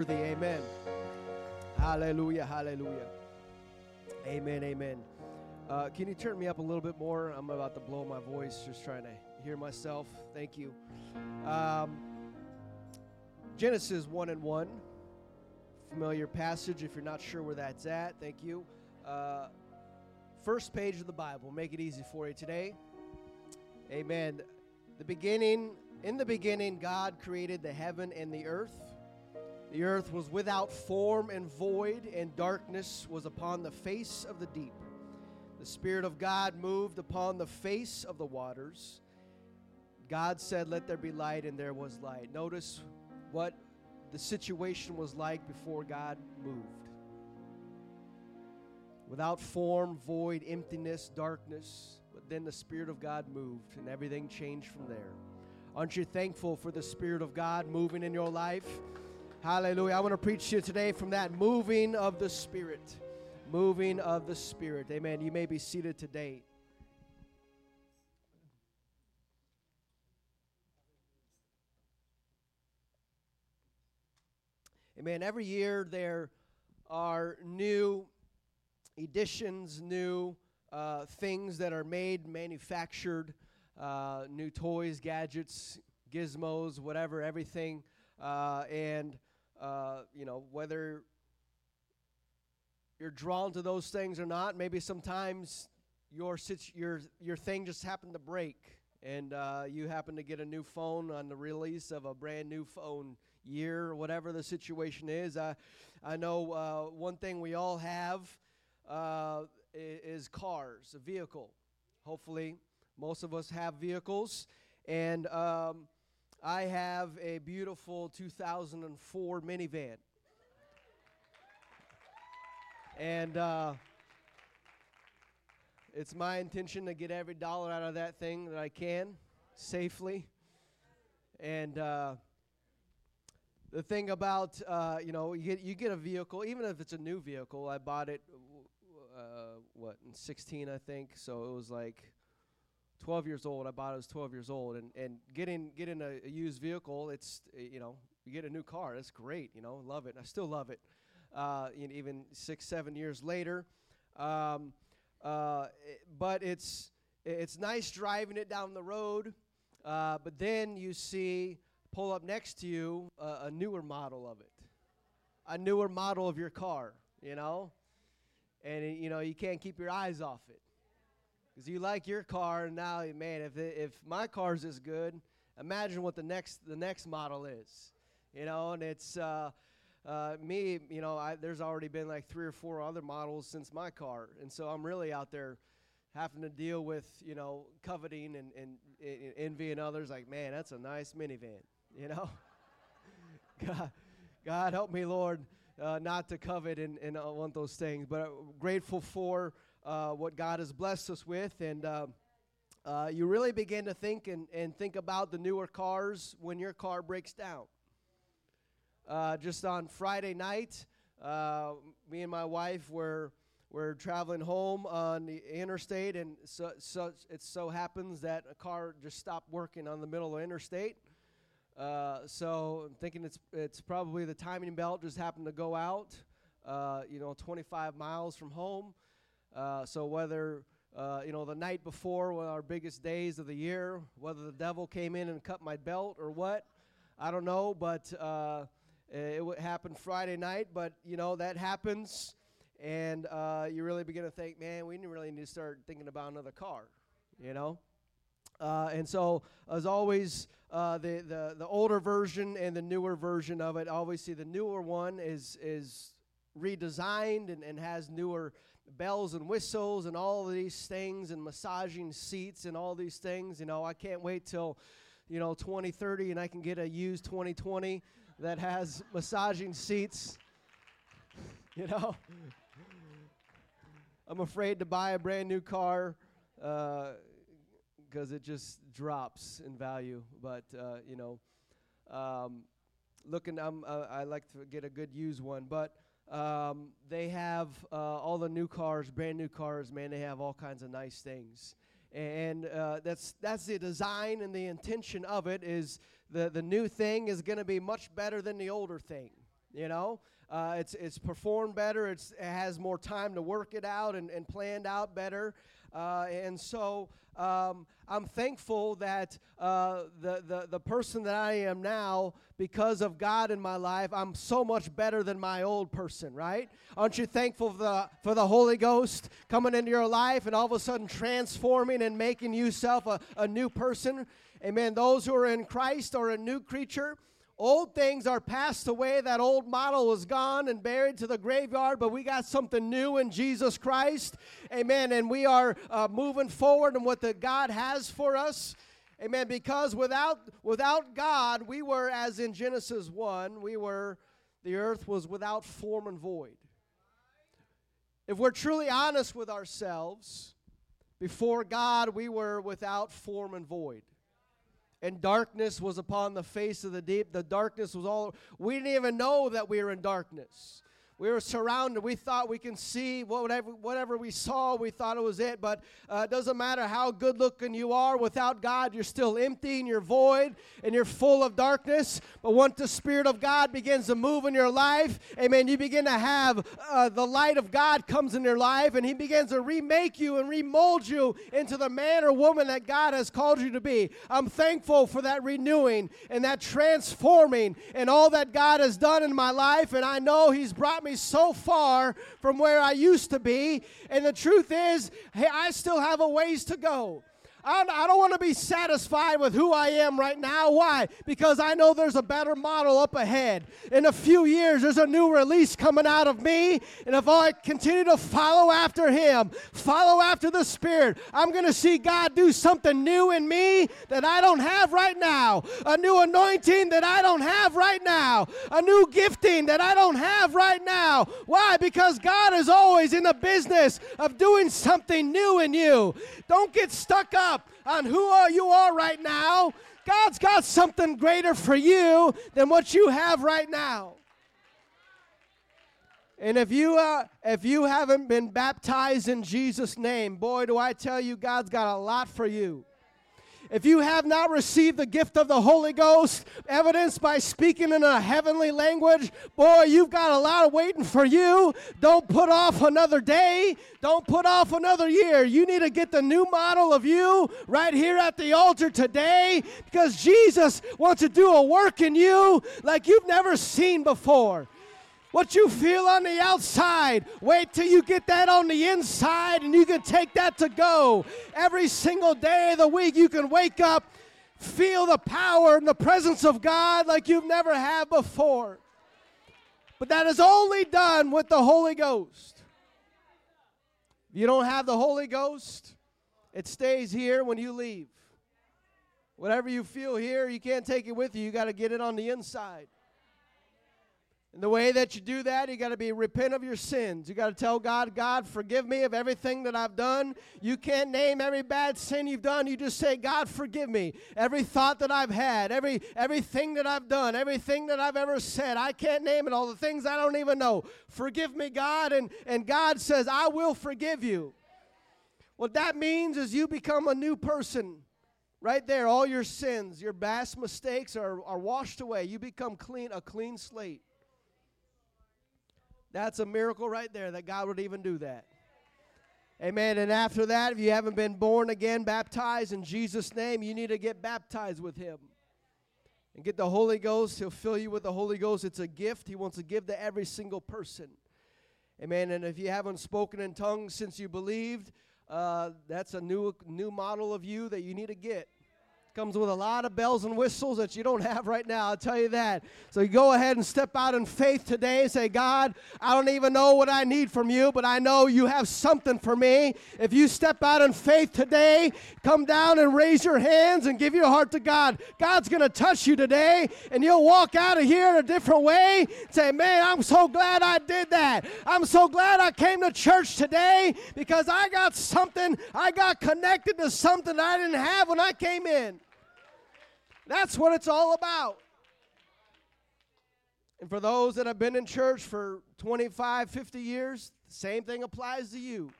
worthy. Amen. Hallelujah. Hallelujah. Amen. Amen. Uh, can you turn me up a little bit more? I'm about to blow my voice, just trying to hear myself. Thank you. Um, Genesis 1 and 1. Familiar passage if you're not sure where that's at. Thank you. Uh, first page of the Bible. Make it easy for you today. Amen. The beginning, in the beginning, God created the heaven and the earth. The earth was without form and void, and darkness was upon the face of the deep. The Spirit of God moved upon the face of the waters. God said, Let there be light, and there was light. Notice what the situation was like before God moved. Without form, void, emptiness, darkness. But then the Spirit of God moved, and everything changed from there. Aren't you thankful for the Spirit of God moving in your life? Hallelujah. I want to preach to you today from that moving of the Spirit. Moving of the Spirit. Amen. You may be seated today. Amen. Every year there are new editions, new uh, things that are made, manufactured, uh, new toys, gadgets, gizmos, whatever, everything. Uh, and, uh, you know, whether you're drawn to those things or not, maybe sometimes your, your, your thing just happened to break and uh, you happen to get a new phone on the release of a brand new phone year or whatever the situation is. I, I know uh, one thing we all have uh, is cars, a vehicle. Hopefully, most of us have vehicles. And um, I have a beautiful 2004 minivan. And uh, it's my intention to get every dollar out of that thing that I can safely. And uh, the thing about uh, you know you get you get a vehicle, even if it's a new vehicle. I bought it, uh, what in 16 I think, so it was like 12 years old. I bought it. Was 12 years old, and and getting getting a, a used vehicle, it's you know you get a new car. That's great. You know, love it. I still love it. Uh, even six seven years later. Um, uh, but it's it's nice driving it down the road. Uh, but then you see pull up next to you a newer model of it, a newer model of your car. You know, and you know you can't keep your eyes off it because you like your car. And now, man, if it, if my car's as good, imagine what the next the next model is. You know, and it's. Uh, uh, me, you know, I, there's already been like three or four other models since my car, and so I'm really out there having to deal with, you know, coveting and, and, and envying others. Like, man, that's a nice minivan, you know. God, God help me, Lord, uh, not to covet and, and uh, want those things, but I'm grateful for uh, what God has blessed us with, and. Uh, uh, you really begin to think and, and think about the newer cars when your car breaks down uh, just on Friday night. Uh, me and my wife were were traveling home on the interstate, and so, so it so happens that a car just stopped working on the middle of the interstate. Uh, so I'm thinking it's it's probably the timing belt just happened to go out. Uh, you know, 25 miles from home. Uh, so whether uh, you know the night before, one of our biggest days of the year, whether the devil came in and cut my belt or what, I don't know, but uh, it happened Friday night, but you know that happens, and uh, you really begin to think, man, we really need to start thinking about another car, you know. Uh, and so, as always, uh, the, the the older version and the newer version of it. Obviously, the newer one is is redesigned and, and has newer bells and whistles and all of these things and massaging seats and all these things. You know, I can't wait till you know 2030 and I can get a used 2020 that has massaging seats. You know, I'm afraid to buy a brand new car because uh, it just drops in value. But uh, you know, um, looking, I'm, uh, I like to get a good used one. But um, they have uh, all the new cars, brand new cars. Man, they have all kinds of nice things and uh, that's that's the design and the intention of it is the the new thing is going to be much better than the older thing You know, uh, it's it's performed better. It's it has more time to work it out and, and planned out better. Uh, and so um, I'm thankful that uh, the, the, the person that I am now, because of God in my life, I'm so much better than my old person, right? Aren't you thankful for the, for the Holy Ghost coming into your life and all of a sudden transforming and making yourself a, a new person? Amen. Those who are in Christ are a new creature. Old things are passed away. That old model is gone and buried to the graveyard, but we got something new in Jesus Christ. Amen. And we are uh, moving forward in what the God has for us. Amen. Because without without God, we were as in Genesis 1, we were the earth was without form and void. If we're truly honest with ourselves, before God, we were without form and void and darkness was upon the face of the deep. The darkness was all, we didn't even know that we were in darkness. We were surrounded. We thought we can see whatever, whatever we saw, we thought it was it. But uh, it doesn't matter how good looking you are. Without God, you're still empty and you're void and you're full of darkness. But once the Spirit of God begins to move in your life, amen, you begin to have uh, the light of God comes in your life and He begins to remake you and remold you into the man or woman that God has called you to be. I'm thankful for that renewing and that transforming and all that God has done in my life. And I know He's brought me me so far from where I used to be. And the truth is, hey, I still have a ways to go. I don't want to be satisfied with who I am right now. Why? Because I know there's a better model up ahead. In a few years, there's a new release coming out of me. And if I continue to follow after Him, follow after the Spirit, I'm going to see God do something new in me that I don't have right now. A new anointing that I don't have right now. A new gifting that I don't have right now. Why? Because God is always in the business of doing something new in you. Don't get stuck up on who you are right now. God's got something greater for you than what you have right now. And if you uh, if you haven't been baptized in Jesus' name, boy, do I tell you, God's got a lot for you. If you have not received the gift of the Holy Ghost, evidenced by speaking in a heavenly language, boy, you've got a lot of waiting for you. Don't put off another day. Don't put off another year. You need to get the new model of you right here at the altar today because Jesus wants to do a work in you like you've never seen before. What you feel on the outside, wait till you get that on the inside and you can take that to go. Every single day of the week, you can wake up, feel the power and the presence of God like you've never had before. But that is only done with the Holy Ghost. If you don't have the Holy Ghost, it stays here when you leave. Whatever you feel here, you can't take it with you. You got to get it on the inside. And the way that you do that, you got to be repent of your sins. You got to tell God, God, forgive me of everything that I've done. You can't name every bad sin you've done. You just say, God, forgive me. Every thought that I've had, every everything that I've done, everything that I've ever said, I can't name it. All the things I don't even know. Forgive me, God. And, and God says, I will forgive you. What that means is you become a new person. Right there, all your sins, your past mistakes are, are washed away. You become clean, a clean slate. That's a miracle right there that God would even do that. Amen. And after that, if you haven't been born again, baptized in Jesus' name, you need to get baptized with Him and get the Holy Ghost. He'll fill you with the Holy Ghost. It's a gift He wants to give to every single person. Amen. And if you haven't spoken in tongues since you believed, uh, that's a new new model of you that you need to get. Comes with a lot of bells and whistles that you don't have right now, I'll tell you that. So you go ahead and step out in faith today say, God, I don't even know what I need from you, but I know you have something for me. If you step out in faith today, come down and raise your hands and give your heart to God. God's going to touch you today, and you'll walk out of here in a different way. Say, man, I'm so glad I did that. I'm so glad I came to church today because I got something, I got connected to something I didn't have when I came in. That's what it's all about. And for those that have been in church for 25, 50 years, the same thing applies to you.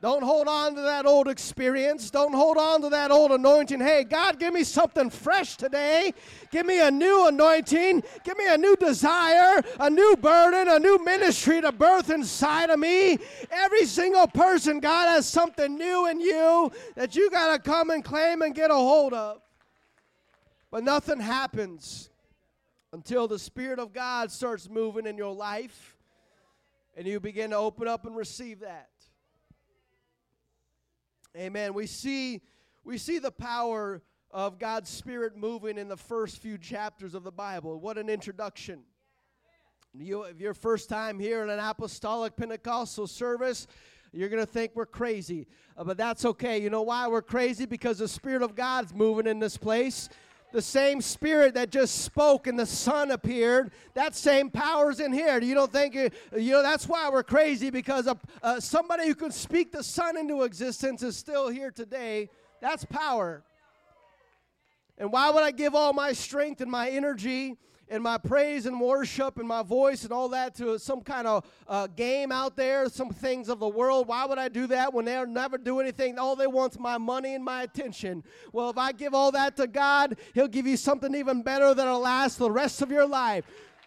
Don't hold on to that old experience. Don't hold on to that old anointing. Hey, God, give me something fresh today. Give me a new anointing. Give me a new desire, a new burden, a new ministry to birth inside of me. Every single person, God, has something new in you that you got to come and claim and get a hold of. But nothing happens until the Spirit of God starts moving in your life and you begin to open up and receive that. Amen. We see we see the power of God's Spirit moving in the first few chapters of the Bible. What an introduction. You, if your first time here in an apostolic Pentecostal service, you're going to think we're crazy. Uh, but that's okay. You know why we're crazy? Because the Spirit of God's moving in this place the same spirit that just spoke and the sun appeared that same power's in here. You don't think you know that's why we're crazy because uh, somebody who can speak the sun into existence is still here today. That's power. And why would i give all my strength and my energy and my praise and worship and my voice and all that to some kind of uh, game out there, some things of the world. Why would I do that when they'll never do anything? All they want's my money and my attention. Well, if I give all that to God, He'll give you something even better that'll last the rest of your life.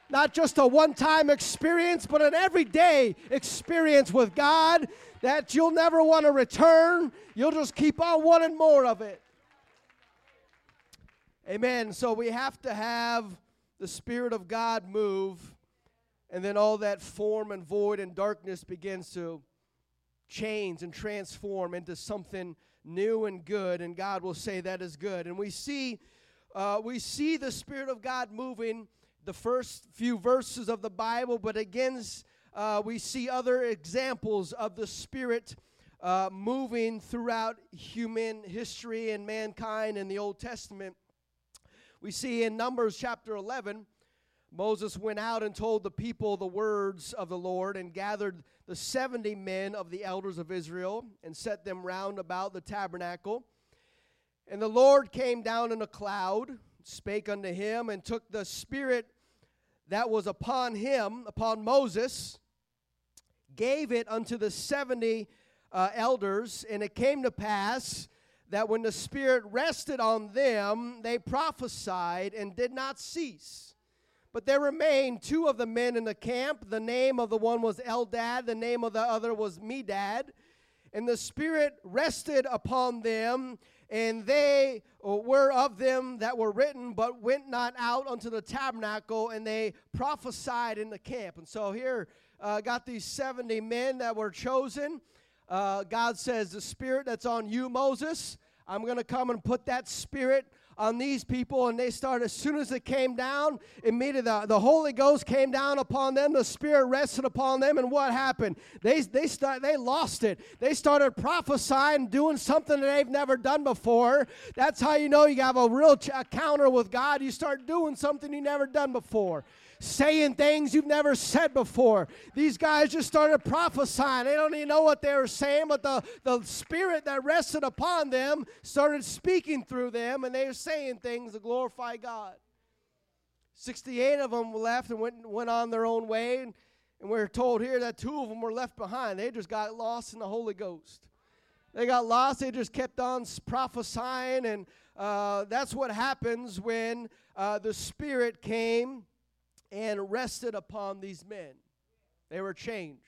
Not just a one time experience, but an everyday experience with God that you'll never want to return. You'll just keep on wanting more of it. Amen. So we have to have the Spirit of God move, and then all that form and void and darkness begins to change and transform into something new and good, and God will say that is good. And we see, uh, we see the Spirit of God moving the first few verses of the Bible, but again, uh, we see other examples of the Spirit uh, moving throughout human history and mankind in the Old Testament. We see in Numbers chapter 11, Moses went out and told the people the words of the Lord and gathered the 70 men of the elders of Israel and set them round about the tabernacle. And the Lord came down in a cloud, spake unto him, and took the Spirit that was upon him, upon Moses, gave it unto the 70 uh, elders. And it came to pass that when the Spirit rested on them, they prophesied and did not cease. But there remained two of the men in the camp. The name of the one was Eldad, the name of the other was Medad. And the Spirit rested upon them, and they were of them that were written, but went not out unto the tabernacle, and they prophesied in the camp. And so here, uh, got these 70 men that were chosen. Uh, God says, The Spirit that's on you, Moses, I'm going to come and put that Spirit on these people. And they started, as soon as it came down, immediately the, the Holy Ghost came down upon them. The Spirit rested upon them. And what happened? They, they, start, they lost it. They started prophesying, doing something that they've never done before. That's how you know you have a real ch- encounter with God. You start doing something you never done before saying things you've never said before. These guys just started prophesying. They don't even know what they were saying, but the, the spirit that rested upon them started speaking through them, and they were saying things to glorify God. 68 of them left and went, went on their own way. And, and we're told here that two of them were left behind. They just got lost in the Holy Ghost. They got lost. They just kept on prophesying. And uh, that's what happens when uh, the Spirit came and rested upon these men. They were changed.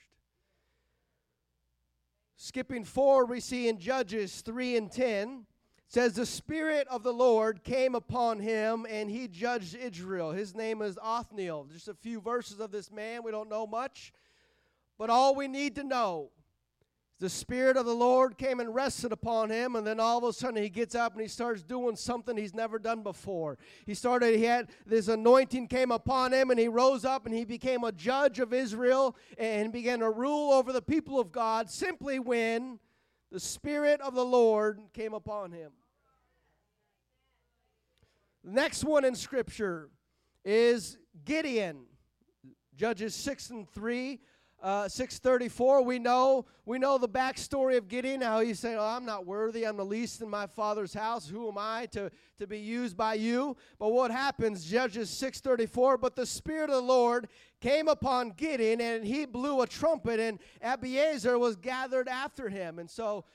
Skipping forward, we see in Judges 3 and 10 says the spirit of the lord came upon him and he judged israel his name is othniel just a few verses of this man we don't know much but all we need to know the Spirit of the Lord came and rested upon him, and then all of a sudden he gets up and he starts doing something he's never done before. He started, he had this anointing came upon him, and he rose up and he became a judge of Israel and began to rule over the people of God simply when the Spirit of the Lord came upon him. Next one in Scripture is Gideon. Judges 6 and 3. uh, 634 we know we know the backstory of gideon how he said oh, i'm not worthy. I'm the least in my father's house. Who am i to, to be used by you? But what happens? Judges 634 but the spirit of the lord came upon gideon and he blew a trumpet and abiezer was gathered after him. And so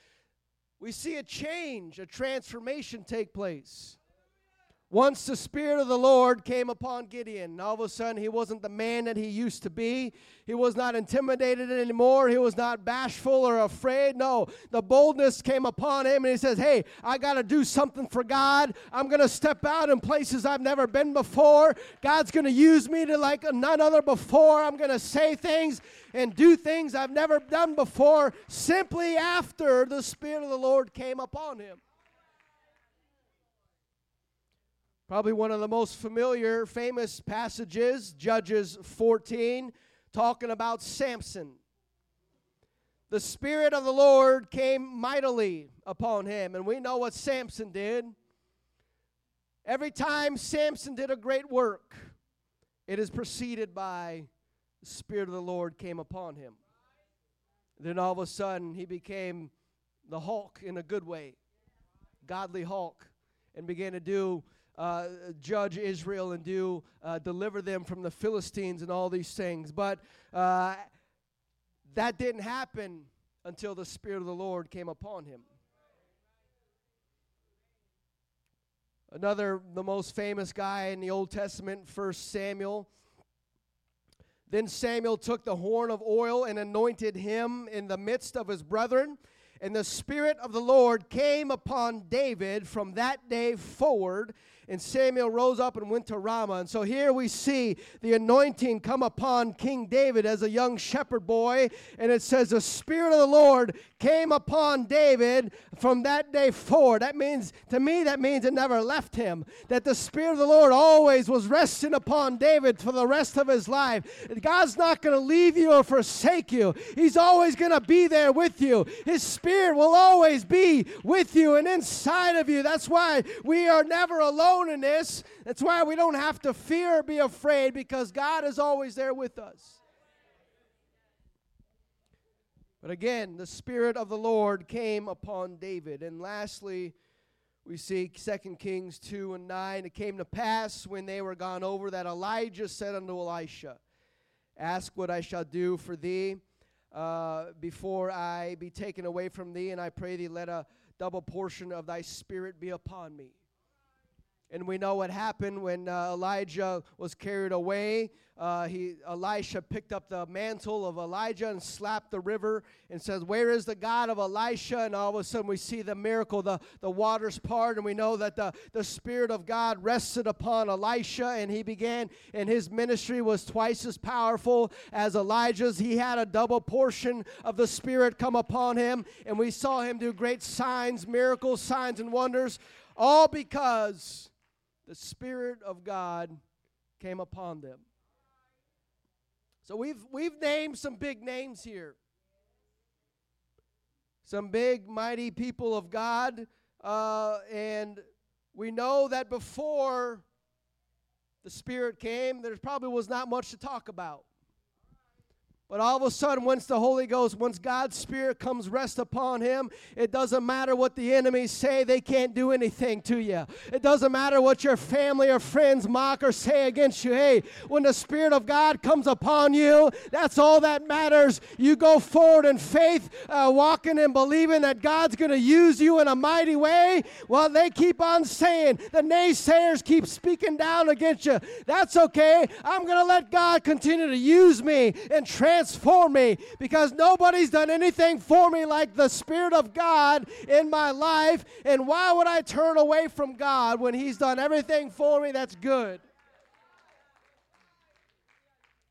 we see a change a transformation take place once the Spirit of the Lord came upon Gideon, all of a sudden he wasn't the man that he used to be. He was not intimidated anymore. He was not bashful or afraid. No, the boldness came upon him, and he says, Hey, I got to do something for God. I'm going to step out in places I've never been before. God's going to use me to like none other before. I'm going to say things and do things I've never done before simply after the Spirit of the Lord came upon him. Probably one of the most familiar, famous passages, Judges 14, talking about Samson. The Spirit of the Lord came mightily upon him, and we know what Samson did. Every time Samson did a great work, it is preceded by the Spirit of the Lord came upon him. Then all of a sudden, he became the Hulk in a good way, godly Hulk, and began to do uh, judge Israel and do uh, deliver them from the Philistines and all these things. But uh, that didn't happen until the Spirit of the Lord came upon him. Another, the most famous guy in the Old Testament, First Samuel. Then Samuel took the horn of oil and anointed him in the midst of his brethren. And the Spirit of the Lord came upon David from that day forward and Samuel rose up and went to Ramah. And so here we see the anointing come upon King David as a young shepherd boy. And it says, The Spirit of the Lord came upon David from that day forward. That means, to me, that means it never left him. That the Spirit of the Lord always was resting upon David for the rest of his life. God's not going to leave you or forsake you, He's always going to be there with you. His Spirit will always be with you and inside of you. That's why we are never alone alone in this. That's why we don't have to fear or be afraid because God is always there with us. But again, the Spirit of the Lord came upon David. And lastly, we see 2 Kings 2 and 9. It came to pass when they were gone over that Elijah said unto Elisha, Ask what I shall do for thee uh, before I be taken away from thee, and I pray thee, let a double portion of thy spirit be upon me. And we know what happened when uh, Elijah was carried away. Uh, he, Elisha picked up the mantle of Elijah and slapped the river and says, Where is the God of Elisha? And all of a sudden we see the miracle, the, the waters part, and we know that the, the Spirit of God rested upon Elisha and he began, and his ministry was twice as powerful as Elijah's. He had a double portion of the Spirit come upon him, and we saw him do great signs, miracles, signs, and wonders, all because the Spirit of God came upon them. So we've we've named some big names here. Some big, mighty people of God. Uh, and we know that before the Spirit came, there probably was not much to talk about. But all of a sudden, once the Holy Ghost, once God's Spirit comes rest upon him, it doesn't matter what the enemies say, they can't do anything to you. It doesn't matter what your family or friends mock or say against you. Hey, when the Spirit of God comes upon you, that's all that matters. You go forward in faith, uh, walking and believing that God's going to use you in a mighty way while they keep on saying, the naysayers keep speaking down against you. That's okay. I'm going to let God continue to use me and transform transform me because nobody's done anything for me like the Spirit of God in my life. And why would I turn away from God when He's done everything for me that's good?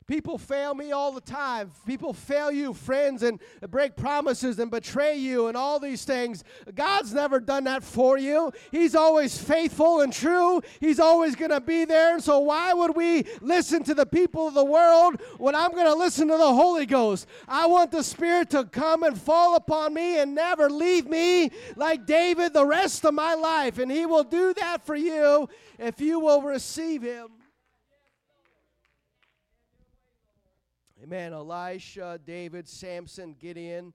People fail me all the time. People fail you, friends, and break promises and betray you and all these things. God's never done that for you. He's always faithful and true. He's always going to be there. So, why would we listen to the people of the world when I'm going to listen to the Holy Ghost? I want the Spirit to come and fall upon me and never leave me like David the rest of my life. And He will do that for you if you will receive Him. Amen. Elisha, David, Samson, Gideon,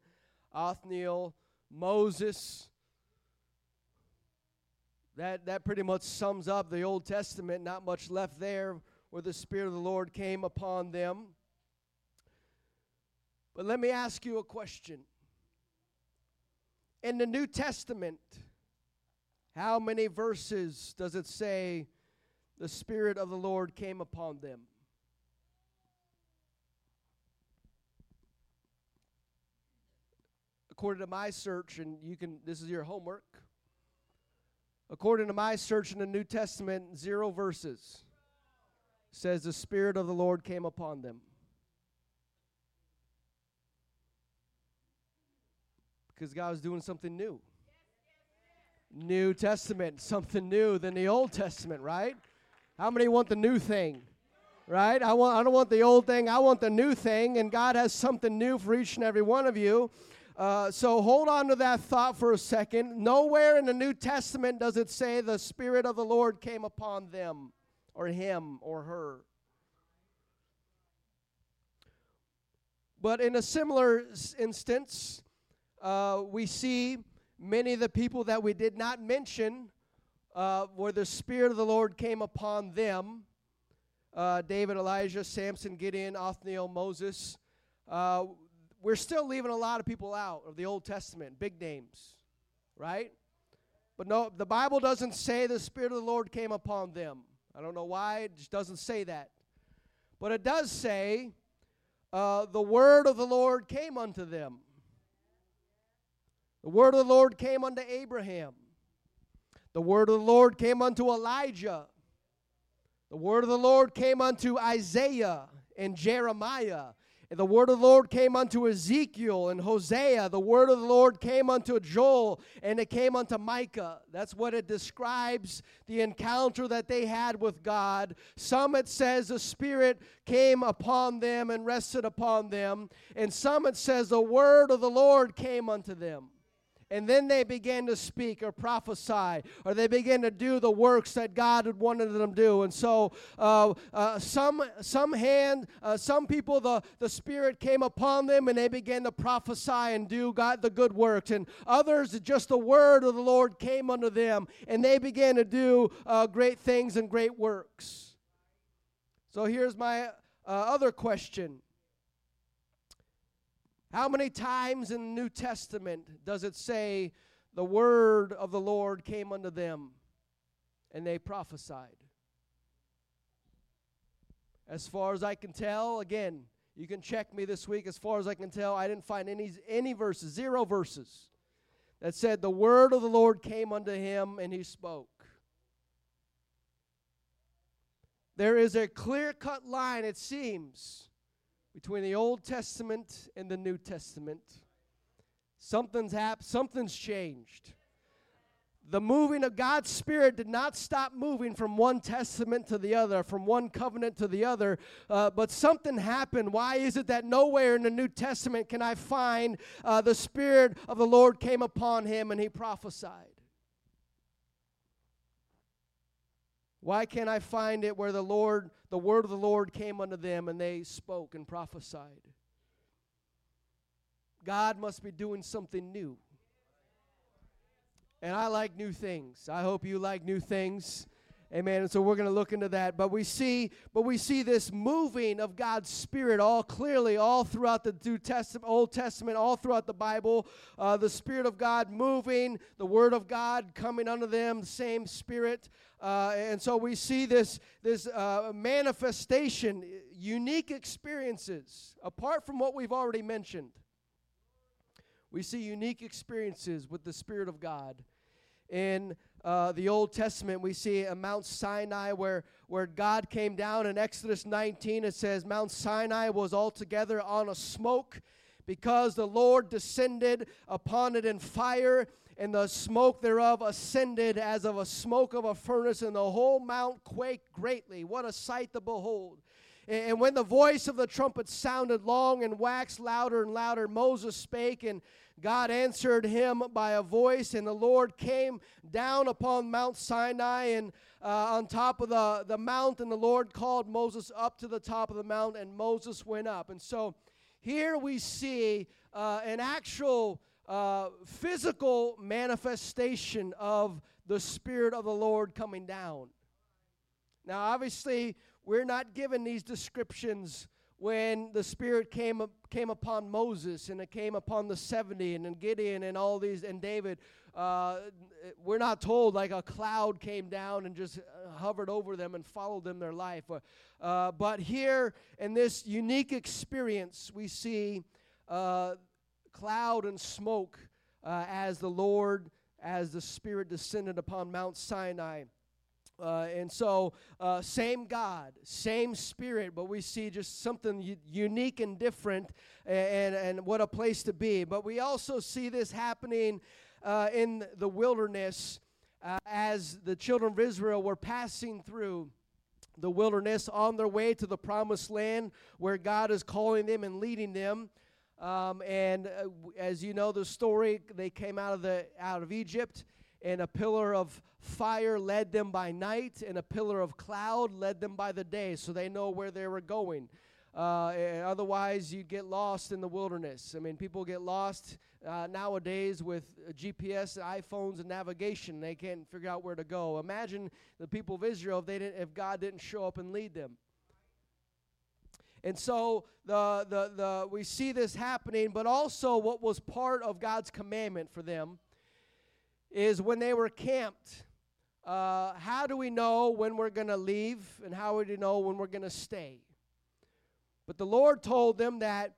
Othniel, Moses. That, that pretty much sums up the Old Testament. Not much left there where the Spirit of the Lord came upon them. But let me ask you a question. In the New Testament, how many verses does it say the Spirit of the Lord came upon them? According to my search, and you can, this is your homework. According to my search in the New Testament, zero verses says the Spirit of the Lord came upon them. Because God was doing something new. New Testament, something new than the Old Testament, right? How many want the new thing? Right? I want I don't want the old thing, I want the new thing, and God has something new for each and every one of you. Uh, so hold on to that thought for a second. Nowhere in the New Testament does it say the Spirit of the Lord came upon them, or him, or her. But in a similar instance, uh, we see many of the people that we did not mention uh, where the Spirit of the Lord came upon them uh, David, Elijah, Samson, Gideon, Othniel, Moses. We're still leaving a lot of people out of the Old Testament, big names, right? But no, the Bible doesn't say the Spirit of the Lord came upon them. I don't know why, it just doesn't say that. But it does say uh, the word of the Lord came unto them. The word of the Lord came unto Abraham. The word of the Lord came unto Elijah. The word of the Lord came unto Isaiah and Jeremiah. The word of the Lord came unto Ezekiel and Hosea. The word of the Lord came unto Joel and it came unto Micah. That's what it describes the encounter that they had with God. Some it says the Spirit came upon them and rested upon them. And some it says the word of the Lord came unto them and then they began to speak or prophesy or they began to do the works that god had wanted them to do. And so uh, uh, some some hand uh, some people the, the spirit came upon them and they began to prophesy and do god the good works. And others just the word of the lord came unto them and they began to do uh, great things and great works. So here's my uh, other question how many times in the New Testament does it say the word of the Lord came unto them and they prophesied? As far as I can tell, again, you can check me this week. As far as I can tell, I didn't find any, any verses, zero verses, that said the word of the Lord came unto him and he spoke. There is a clear cut line, it seems, between the Old Testament and the New Testament. Something's happened, something's changed. The moving of God's Spirit did not stop moving from one testament to the other, from one covenant to the other, uh, but something happened. Why is it that nowhere in the New Testament can I find uh, the Spirit of the Lord came upon him and he prophesied? Why can't I find it where the Lord, the word of the Lord came unto them and they spoke and prophesied? God must be doing something new. And I like new things. I hope you like new things. Amen. And so we're going to look into that. But we see, but we see this moving of God's Spirit all clearly, all throughout the New Testament, Old Testament, all throughout the Bible. Uh, the Spirit of God moving, the Word of God coming unto them, the same Spirit. Uh, and so we see this this uh, manifestation, unique experiences apart from what we've already mentioned. We see unique experiences with the Spirit of God in uh, the Old Testament, we see at Mount Sinai where, where God came down in Exodus 19. It says, Mount Sinai was altogether on a smoke because the Lord descended upon it in fire, and the smoke thereof ascended as of a smoke of a furnace, and the whole mount quaked greatly. What a sight to behold! And when the voice of the trumpet sounded long and waxed louder and louder, Moses spake, and God answered him by a voice, and the Lord came down upon Mount Sinai and uh, on top of the, the mount, and the Lord called Moses up to the top of the mount, and Moses went up. And so here we see uh, an actual uh, physical manifestation of the Spirit of the Lord coming down. Now, obviously, we're not given these descriptions when the Spirit came, came upon Moses and it came upon the 70 and, and Gideon and all these and David. Uh, we're not told like a cloud came down and just uh, hovered over them and followed them their life. Uh, uh but here in this unique experience, we see uh, cloud and smoke uh, as the Lord, as the Spirit descended upon Mount Sinai. Uh, and so, uh, same God, same Spirit, but we see just something u- unique and different, and, and, what a place to be. But we also see this happening uh, in the wilderness uh, as the children of Israel were passing through the wilderness on their way to the promised land where God is calling them and leading them. Um, and uh, as you know the story, they came out of the out of Egypt, and a pillar of fire led them by night, and a pillar of cloud led them by the day, so they know where they were going. Uh, otherwise, you'd get lost in the wilderness. I mean, people get lost uh, nowadays with GPS, iPhones, and navigation. They can't figure out where to go. Imagine the people of Israel if they didn't, if God didn't show up and lead them. And so the, the, the, we see this happening, but also what was part of God's commandment for them is when they were camped. Uh, how do we know when we're going to leave, and how do we know when we're going to stay? But the Lord told them that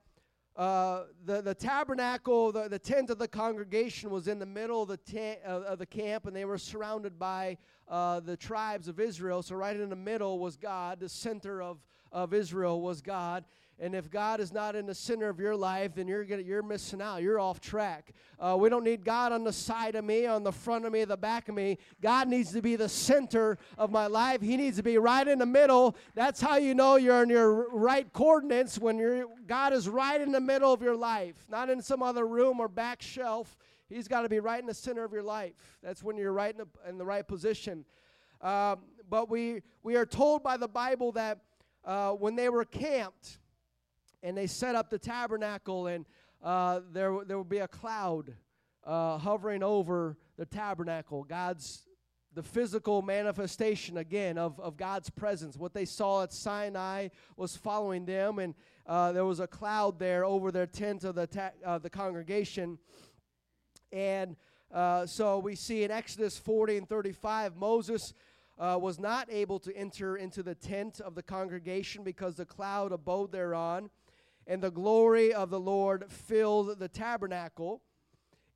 uh, the, the tabernacle, the, the tent of the congregation was in the middle of the, tent, uh, of the camp, and they were surrounded by uh, the tribes of Israel. So, right in the middle was God, the center of, of Israel was God. And if God is not in the center of your life, then you're gonna, you're missing out. You're off track. Uh, we don't need God on the side of me, on the front of me, the back of me. God needs to be the center of my life. He needs to be right in the middle. That's how you know you're in your right coordinates when you're, God is right in the middle of your life, not in some other room or back shelf. He's got to be right in the center of your life. That's when you're right in the, in the right position. Um, but we we are told by the Bible that uh, when they were camped and they set up the tabernacle, and uh, there, there would be a cloud uh, hovering over the tabernacle. God's the physical manifestation again of, of God's presence. What they saw at Sinai was following them, and uh, there was a cloud there over their tent of the ta- uh, the congregation. And uh, so we see in Exodus 40 and 35, Moses uh, was not able to enter into the tent of the congregation because the cloud abode thereon, and the glory of the Lord filled the tabernacle.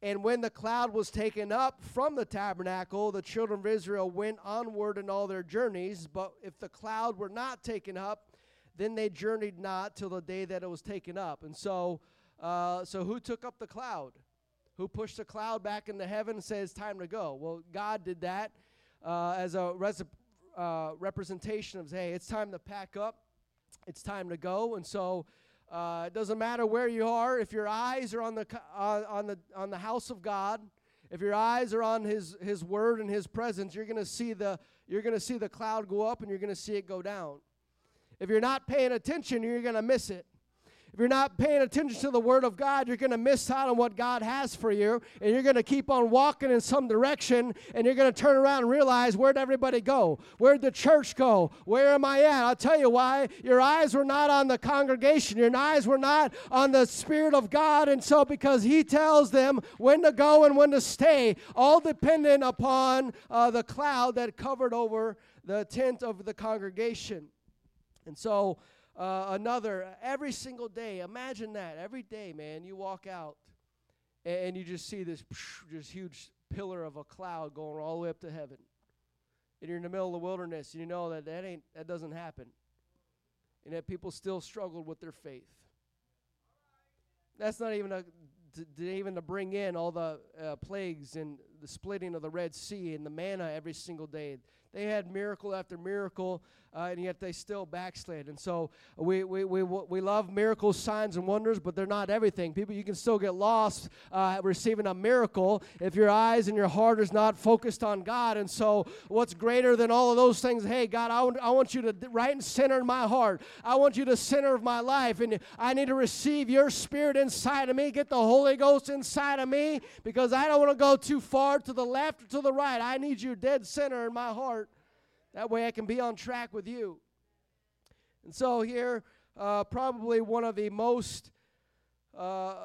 And when the cloud was taken up from the tabernacle, the children of Israel went onward in all their journeys. But if the cloud were not taken up, then they journeyed not till the day that it was taken up. And so, uh, so who took up the cloud? Who pushed the cloud back into heaven and said it's time to go? Well, God did that uh, as a uh, representation of, hey, it's time to pack up, it's time to go. And so uh, it doesn't matter where you are. If your eyes are on the uh, on the on the house of God, if your eyes are on His His Word and His presence, you're going to see the you're going to see the cloud go up and you're going to see it go down. If you're not paying attention, you're going to miss it. If you're not paying attention to the Word of God, you're going to miss out on what God has for you, and you're going to keep on walking in some direction, and you're going to turn around and realize where'd everybody go? Where'd the church go? Where am I at? I'll tell you why. Your eyes were not on the congregation, your eyes were not on the Spirit of God, and so because He tells them when to go and when to stay, all dependent upon uh, the cloud that covered over the tent of the congregation. And so, uh, another every single day. Imagine that. Every day, man, you walk out and, and you just see this just huge pillar of a cloud going all the way up to heaven. And you're in the middle of the wilderness, and you know that that ain't that doesn't happen. And that people still struggled with their faith. That's not even a to, to even to bring in all the uh, plagues and the splitting of the Red Sea and the manna every single day They had miracle after miracle, uh, and yet they still backslid. And so we, we, we, we love miracles, signs, and wonders, but they're not everything. People, you can still get lost uh, receiving a miracle if your eyes and your heart is not focused on God. And so, what's greater than all of those things? Hey, God, I want, I want you to right and center in my heart. I want you to center of my life, and I need to receive your spirit inside of me. Get the Holy Ghost inside of me because I don't want to go too far to the left or to the right. I need you dead center in my heart. That way I can be on track with you. And so, here, uh, probably one of the most uh,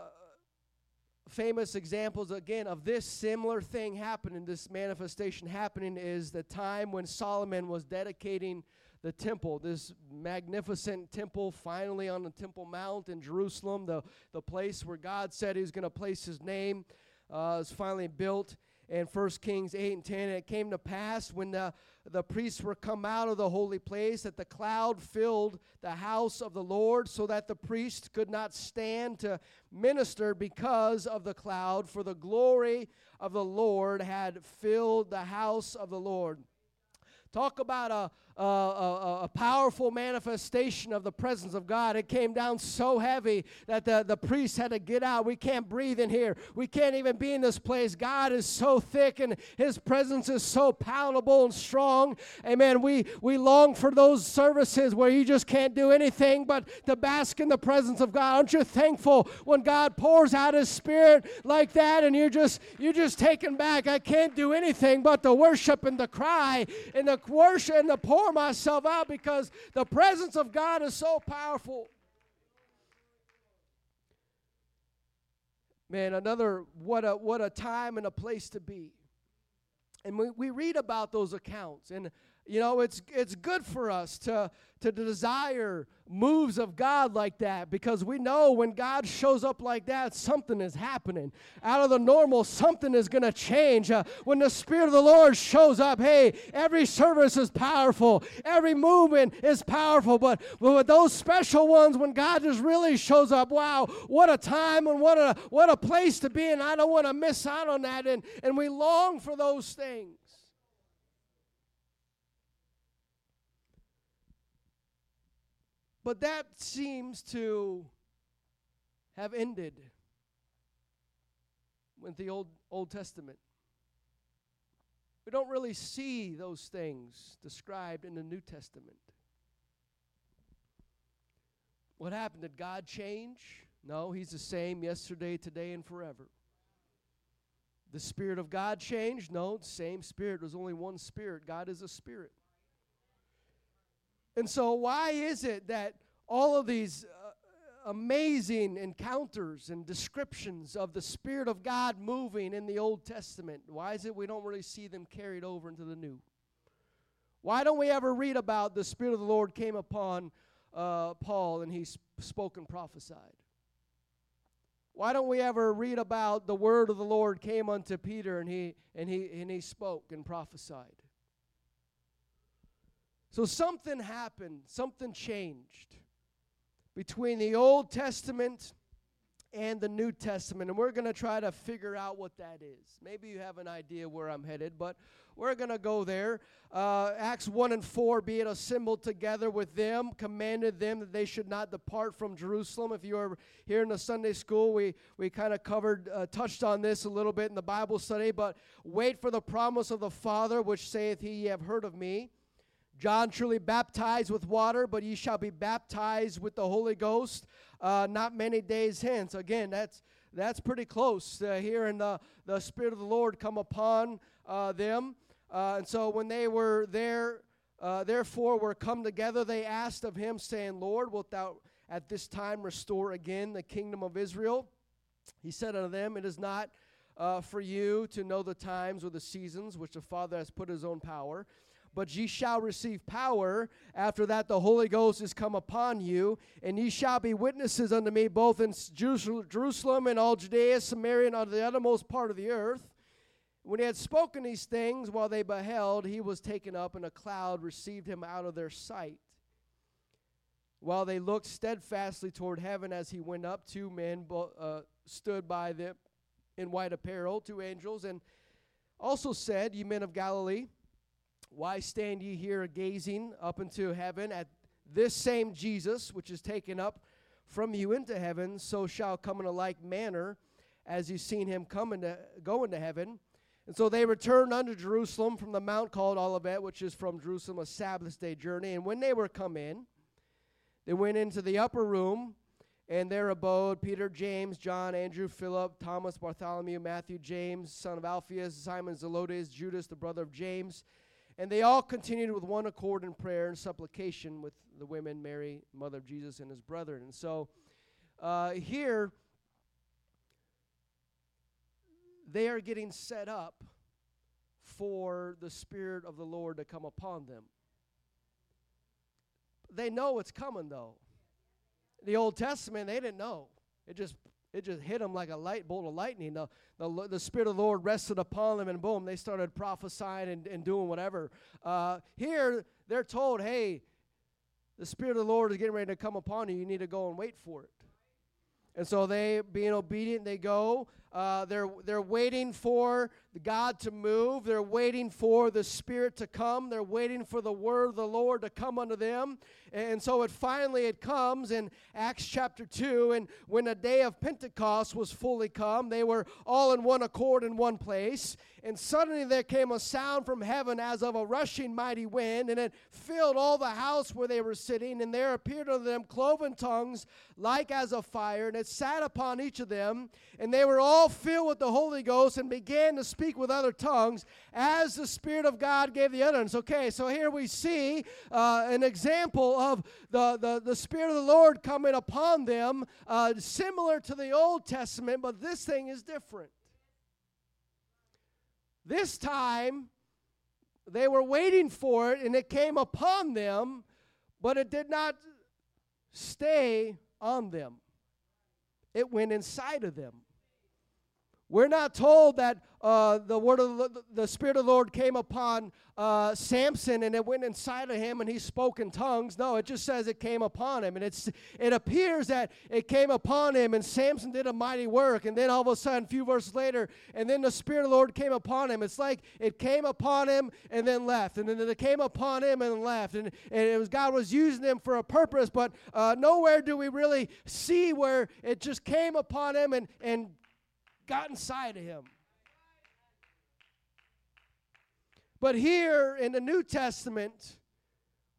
famous examples, again, of this similar thing happening, this manifestation happening, is the time when Solomon was dedicating the temple, this magnificent temple, finally on the Temple Mount in Jerusalem, the, the place where God said He was going to place His name, uh, is finally built in 1 Kings 8 and 10. And it came to pass when the, the priests were come out of the holy place that the cloud filled the house of the Lord, so that the priests could not stand to minister because of the cloud, for the glory of the Lord had filled the house of the Lord. Talk about a, a, a, a, powerful manifestation of the presence of God. It came down so heavy that the, the priests had to get out. We can't breathe in here. We can't even be in this place. God is so thick and His presence is so palatable and strong. Amen. We, we long for those services where you just can't do anything but to bask in the presence of God. Aren't you thankful when God pours out His Spirit like that and you're just you're just taken back? I can't do anything but the worship and the cry and the worship and the pour pour myself out because the presence of God is so powerful. Man, another what a what a time and a place to be. And we, we read about those accounts and you know, it's it's good for us to to desire moves of God like that because we know when God shows up like that, something is happening. Out of the normal, something is going to change. Uh, when the Spirit of the Lord shows up, hey, every service is powerful, every movement is powerful. But, but with those special ones, when God just really shows up, wow, what a time and what a what a place to be, and I don't want to miss out on that. And and we long for those things. But that seems to have ended with the Old, Old Testament. We don't really see those things described in the New Testament. What happened? Did God change? No, He's the same yesterday, today, and forever. The Spirit of God changed? No, same Spirit. There's only one Spirit. God is a Spirit. And so, why is it that all of these uh, amazing encounters and descriptions of the Spirit of God moving in the Old Testament, why is it we don't really see them carried over into the New? Why don't we ever read about the Spirit of the Lord came upon uh, Paul and he sp- spoke and prophesied? Why don't we ever read about the word of the Lord came unto Peter and he and he and he spoke and prophesied? So something happened, something changed between the Old Testament and the New Testament. And we're going to try to figure out what that is. Maybe you have an idea where I'm headed, but we're going to go there. Uh, Acts 1 and 4 being assembled together with them, commanded them that they should not depart from Jerusalem. If you are here in the Sunday school, we, we kind of covered, uh, touched on this a little bit in the Bible study, but wait for the promise of the Father, which saith he, Ye have heard of me. John truly baptized with water, but ye shall be baptized with the Holy Ghost uh, not many days hence. Again, that's that's pretty close uh, hearing the, the Spirit of the Lord come upon uh, them. Uh, and so when they were there, uh, therefore were come together, they asked of him, saying, Lord, wilt thou at this time restore again the kingdom of Israel? He said unto them, It is not uh, for you to know the times or the seasons which the Father has put his own power but ye shall receive power. After that, the Holy Ghost is come upon you, and ye shall be witnesses unto me both in Jerusalem and all Judea, Samaria, and unto the uttermost part of the earth. When he had spoken these things, while they beheld, he was taken up, and a cloud received him out of their sight. While they looked steadfastly toward heaven as he went up, two men uh, stood by them in white apparel, two angels, and also said, Ye men of Galilee, Why stand ye here gazing up into heaven at this same Jesus, which is taken up from you into heaven, so shall come in a like manner as you've seen him come into, go into heaven. And so they returned unto Jerusalem from the mount called Olivet, which is from Jerusalem a Sabbath day journey. And when they were come in, they went into the upper room, and there abode Peter, James, John, Andrew, Philip, Thomas, Bartholomew, Matthew, James, son of Alphaeus, Simon Zelotes, Judas, the brother of James. And they all continued with one accord in prayer and supplication with the women, Mary, mother of Jesus, and his brethren. And so uh, here, they are getting set up for the Spirit of the Lord to come upon them. They know it's coming, though. The Old Testament, they didn't know. It just it just hit them like a light bolt of lightning. The, the, the Spirit of the Lord rested upon them, and boom, they started prophesying and, and doing whatever. Uh, here, they're told, hey, the Spirit of the Lord is getting ready to come upon you. You need to go and wait for it. And so they, being obedient, they go. Uh, they're, they're waiting for God to move. They're waiting for the Spirit to come. They're waiting for the word of the Lord to come unto them. And so it finally it comes in Acts chapter 2. And when the day of Pentecost was fully come, they were all in one accord in one place. And suddenly there came a sound from heaven as of a rushing mighty wind, and it filled all the house where they were sitting. And there appeared unto them cloven tongues like as of fire, and it sat upon each of them. And they were all filled with the Holy Ghost and began to speak with other tongues as the Spirit of God gave the utterance. Okay, so here we see uh, an example of the, the, the Spirit of the Lord coming upon them, uh, similar to the Old Testament, but this thing is different. This time, they were waiting for it and it came upon them, but it did not stay on them. It went inside of them. We're not told that uh, the word of the, the, Spirit of the Lord came upon uh, Samson and it went inside of him and he spoke in tongues. No, it just says it came upon him. And it's, it appears that it came upon him and Samson did a mighty work. And then all of a sudden, a few verses later, and then the Spirit of the Lord came upon him. It's like it came upon him and then left. And then it came upon him and left. And, and it was God was using him for a purpose, but uh, nowhere do we really see where it just came upon him and, and got inside of him. But here in the New Testament,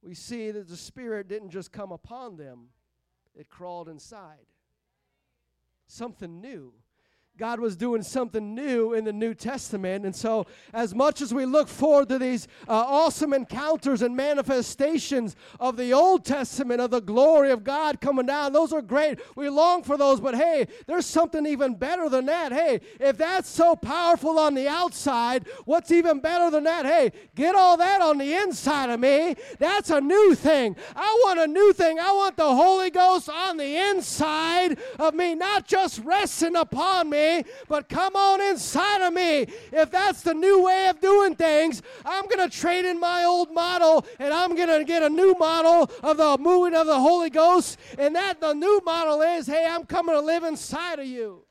we see that the Spirit didn't just come upon them, it crawled inside. Something new. God was doing something new in the New Testament. And so, as much as we look forward to these uh, awesome encounters and manifestations of the Old Testament, of the glory of God coming down, those are great. We long for those, but hey, there's something even better than that. Hey, if that's so powerful on the outside, what's even better than that? Hey, get all that on the inside of me. That's a new thing. I want a new thing. I want the Holy Ghost on the inside of me, not just resting upon me but come on inside of me. If that's the new way of doing things, I'm going to trade in my old model and I'm going to get a new model of the moving of the Holy Ghost. And that the new model is hey, I'm coming to live inside of you.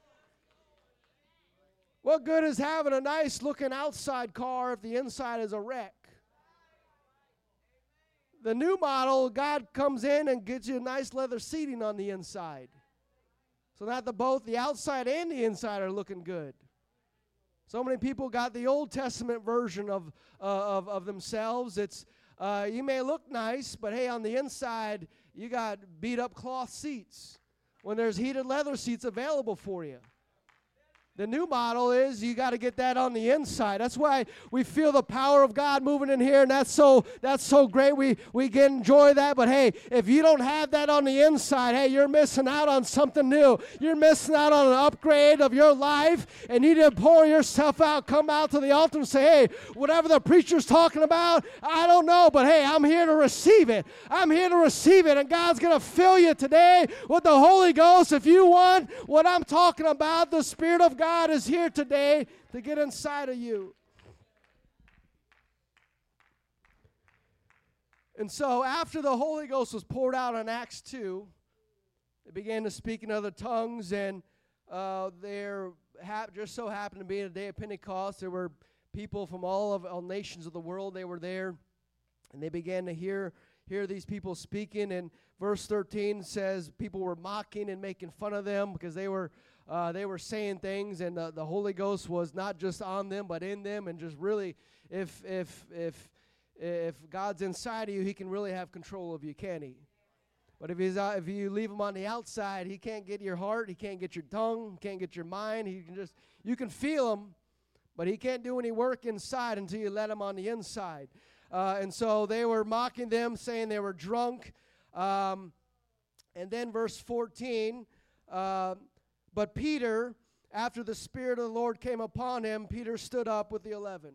What good is having a nice looking outside car if the inside is a wreck? The new model, God comes in and gets you a nice leather seating on the inside. So that the both the outside and the inside are looking good. So many people got the Old Testament version of uh, of, of themselves. It's uh, you may look nice, but hey, on the inside you got beat up cloth seats when there's heated leather seats available for you. The new model is you got to get that on the inside. That's why we feel the power of God moving in here, and that's so that's so great. We we can enjoy that. But hey, if you don't have that on the inside, hey, you're missing out on something new. You're missing out on an upgrade of your life, and you need to pour yourself out. Come out to the altar and say, hey, whatever the preacher's talking about, I don't know, but hey, I'm here to receive it. I'm here to receive it, and God's gonna fill you today with the Holy Ghost. If you want what I'm talking about, the Spirit of God God is here today to get inside of you. And so, after the Holy Ghost was poured out in Acts 2, they began to speak in other tongues, and uh, there ha- just so happened to be a day of Pentecost. There were people from all of all nations of the world. They were there, and they began to hear hear these people speaking. And verse 13 says people were mocking and making fun of them because they were uh, they were saying things, and the, the Holy Ghost was not just on them but in them, and just really, if if if if God's inside of you, He can really have control of you, can He? But if he's out, if you leave him on the outside, he can't get your heart, he can't get your tongue, can't get your mind. He can just you can feel him, but he can't do any work inside until you let him on the inside. Uh, and so they were mocking them, saying they were drunk. Um, and then verse 14, uh, but Peter, after the Spirit of the Lord came upon him, Peter stood up with the eleven.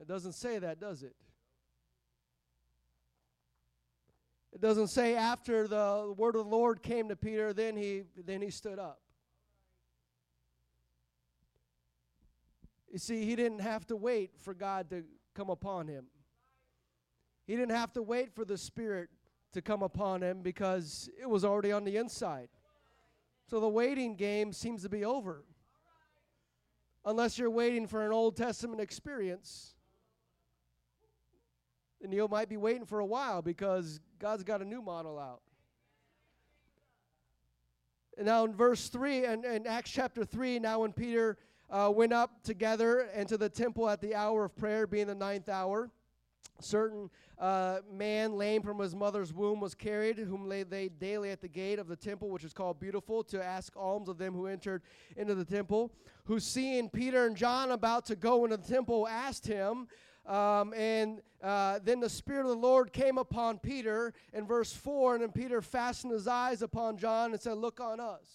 It doesn't say that, does it? It doesn't say after the word of the Lord came to Peter, then he then he stood up. You see, he didn't have to wait for God to come upon him. He didn't have to wait for the Spirit to come upon him because it was already on the inside. So the waiting game seems to be over. Unless you're waiting for an Old Testament experience. And you might be waiting for a while because God's got a new model out. And now in verse 3, and in Acts chapter 3, now when Peter uh, went up together into the temple at the hour of prayer, being the ninth hour. Certain uh, man, lame from his mother's womb, was carried, whom they daily at the gate of the temple, which is called Beautiful, to ask alms of them who entered into the temple. Who, seeing Peter and John about to go into the temple, asked him, um, and uh, then the Spirit of the Lord came upon Peter in verse 4, and then Peter fastened his eyes upon John and said, Look on us.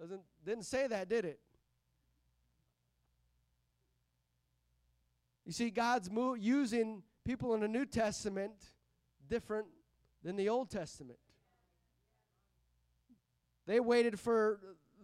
Doesn't didn't say that, did it? You see, God's mo- using people in the New Testament different than the Old Testament. They waited for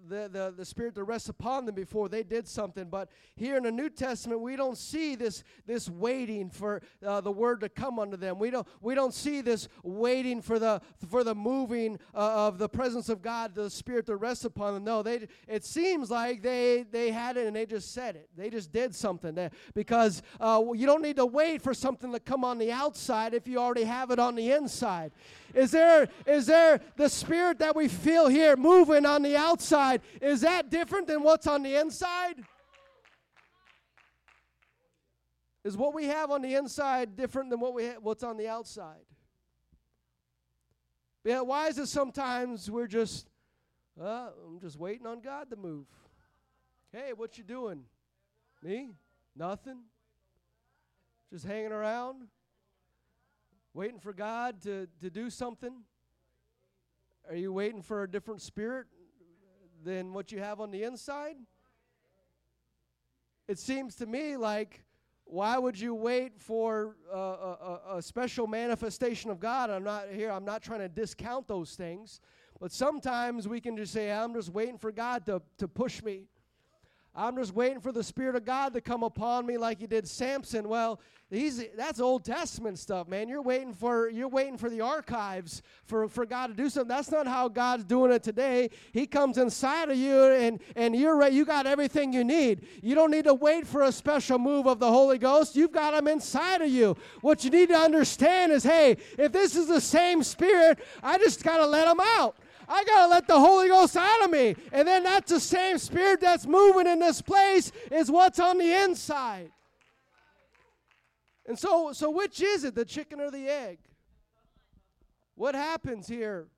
the, the, the Spirit to rest upon them before they did something. But here in the New Testament, we don't see this, this waiting for uh, the word to come unto them. We don't, we don't see this waiting for the, for the moving uh, of the presence of God, the Spirit to rest upon them. No, they, it seems like they, they had it and they just said it. They just did something. There. Because uh, you don't need to wait for something to come on the outside if you already have it on the inside. Is there, is there the spirit that we feel here moving on the outside? Is that different than what's on the inside? Is what we have on the inside different than what we ha- what's on the outside? Yeah, why is it sometimes we're just, uh, I'm just waiting on God to move. Hey, what you doing? Me? Nothing. Just hanging around waiting for God to, to do something? Are you waiting for a different spirit than what you have on the inside? It seems to me like why would you wait for a, a, a, special manifestation of God? I'm not here, I'm not trying to discount those things, but sometimes we can just say, I'm just waiting for God to, to push me. I'm just waiting for the Spirit of God to come upon me like He did Samson. Well, he's that's Old Testament stuff, man. You're waiting for you're waiting for the archives for, for God to do something. That's not how God's doing it today. He comes inside of you and, and you're ready, you got everything you need. You don't need to wait for a special move of the Holy Ghost. You've got him inside of you. What you need to understand is, hey, if this is the same spirit, I just gotta let him out. I got to let the Holy Ghost out of me. And then that's the same spirit that's moving in this place is what's on the inside. And so, so which is it, the chicken or the egg? What happens here?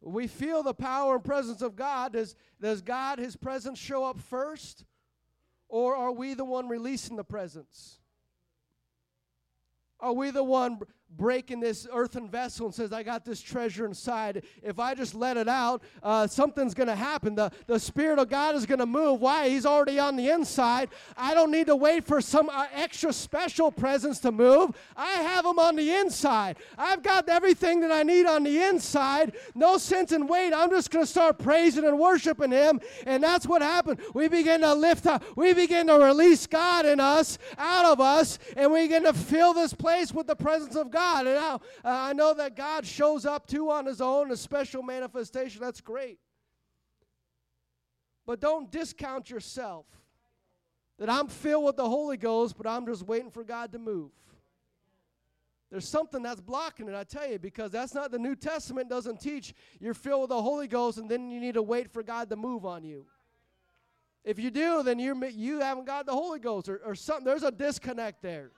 We feel the power and presence of God. Does, does God, His presence, show up first? Or are we the one releasing the presence? Are we the one breaking this earthen vessel and says, I got this treasure inside. If I just let it out, uh, something's going to happen. The, the Spirit of God is going to move. Why? He's already on the inside. I don't need to wait for some uh, extra special presence to move. I have Him on the inside. I've got everything that I need on the inside. No sense in wait. I'm just going to start praising and worshiping Him. And that's what happened. We begin to lift up, we begin to release God in us, out of us, and we begin to fill this place with the presence of God. And now uh, I know that God shows up too on his own, a special manifestation. That's great. But don't discount yourself. That I'm filled with the Holy Ghost, but I'm just waiting for God to move. There's something that's blocking it, I tell you, because that's not the New Testament doesn't teach you're filled with the Holy Ghost and then you need to wait for God to move on you. If you do, then you you haven't got the Holy Ghost or, or something. There's a disconnect there.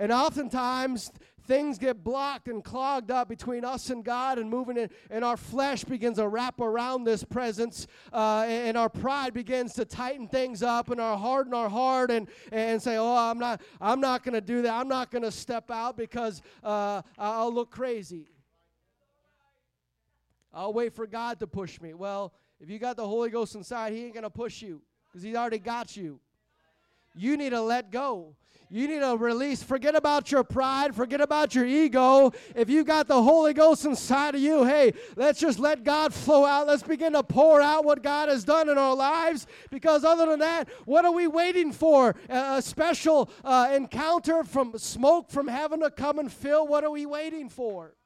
And oftentimes things get blocked and clogged up between us and God and moving in, and our flesh begins to wrap around this presence, uh, and our pride begins to tighten things up, and our harden our heart and, and say, Oh, I'm not, I'm not going to do that. I'm not going to step out because uh, I'll look crazy. I'll wait for God to push me. Well, if you got the Holy Ghost inside, He ain't going to push you because He's already got you. You need to let go. You need to release. Forget about your pride. Forget about your ego. If you got the Holy Ghost inside of you, hey, let's just let God flow out. Let's begin to pour out what God has done in our lives. Because other than that, what are we waiting for? A special uh, encounter from smoke from heaven to come and fill? What are we waiting for?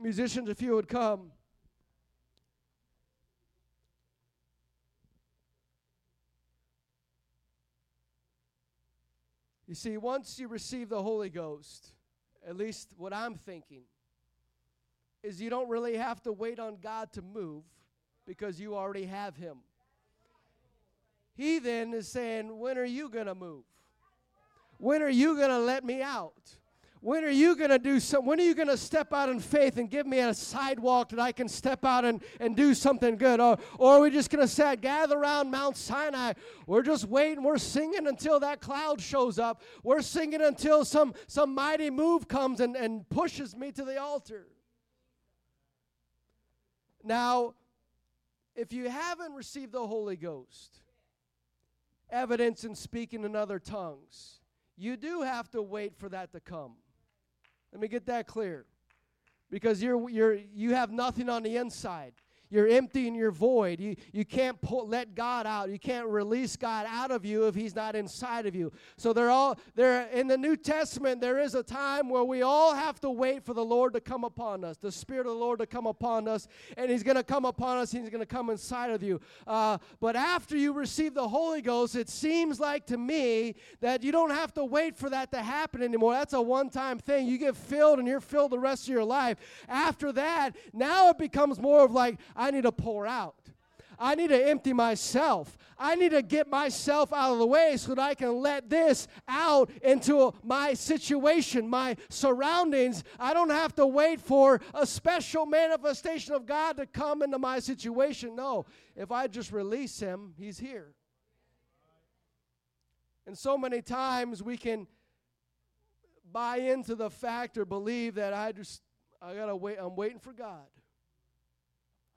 Musicians, if you would come. You see, once you receive the Holy Ghost, at least what I'm thinking, is you don't really have to wait on God to move because you already have Him. He then is saying, When are you going to move? When are you going to let me out? When are you going to do some? When are you going to step out in faith and give me a sidewalk that I can step out and, and do something good? Or, or are we just going to sit, gather around Mount Sinai? We're just waiting. We're singing until that cloud shows up. We're singing until some, some mighty move comes and, and pushes me to the altar. Now, if you haven't received the Holy Ghost, evidence in speaking in other tongues, you do have to wait for that to come. Let me get that clear. Because you're, you're, you have nothing on the inside. You're empty and you're void. You, you can't pull, let God out. You can't release God out of you if He's not inside of you. So they're all there in the New Testament. There is a time where we all have to wait for the Lord to come upon us, the Spirit of the Lord to come upon us, and He's going to come upon us. He's going to come inside of you. Uh, but after you receive the Holy Ghost, it seems like to me that you don't have to wait for that to happen anymore. That's a one-time thing. You get filled and you're filled the rest of your life. After that, now it becomes more of like I need to pour out. I need to empty myself. I need to get myself out of the way so that I can let this out into my situation, my surroundings. I don't have to wait for a special manifestation of God to come into my situation. No, if I just release Him, He's here. And so many times we can buy into the fact or believe that I just, I gotta wait, I'm waiting for God.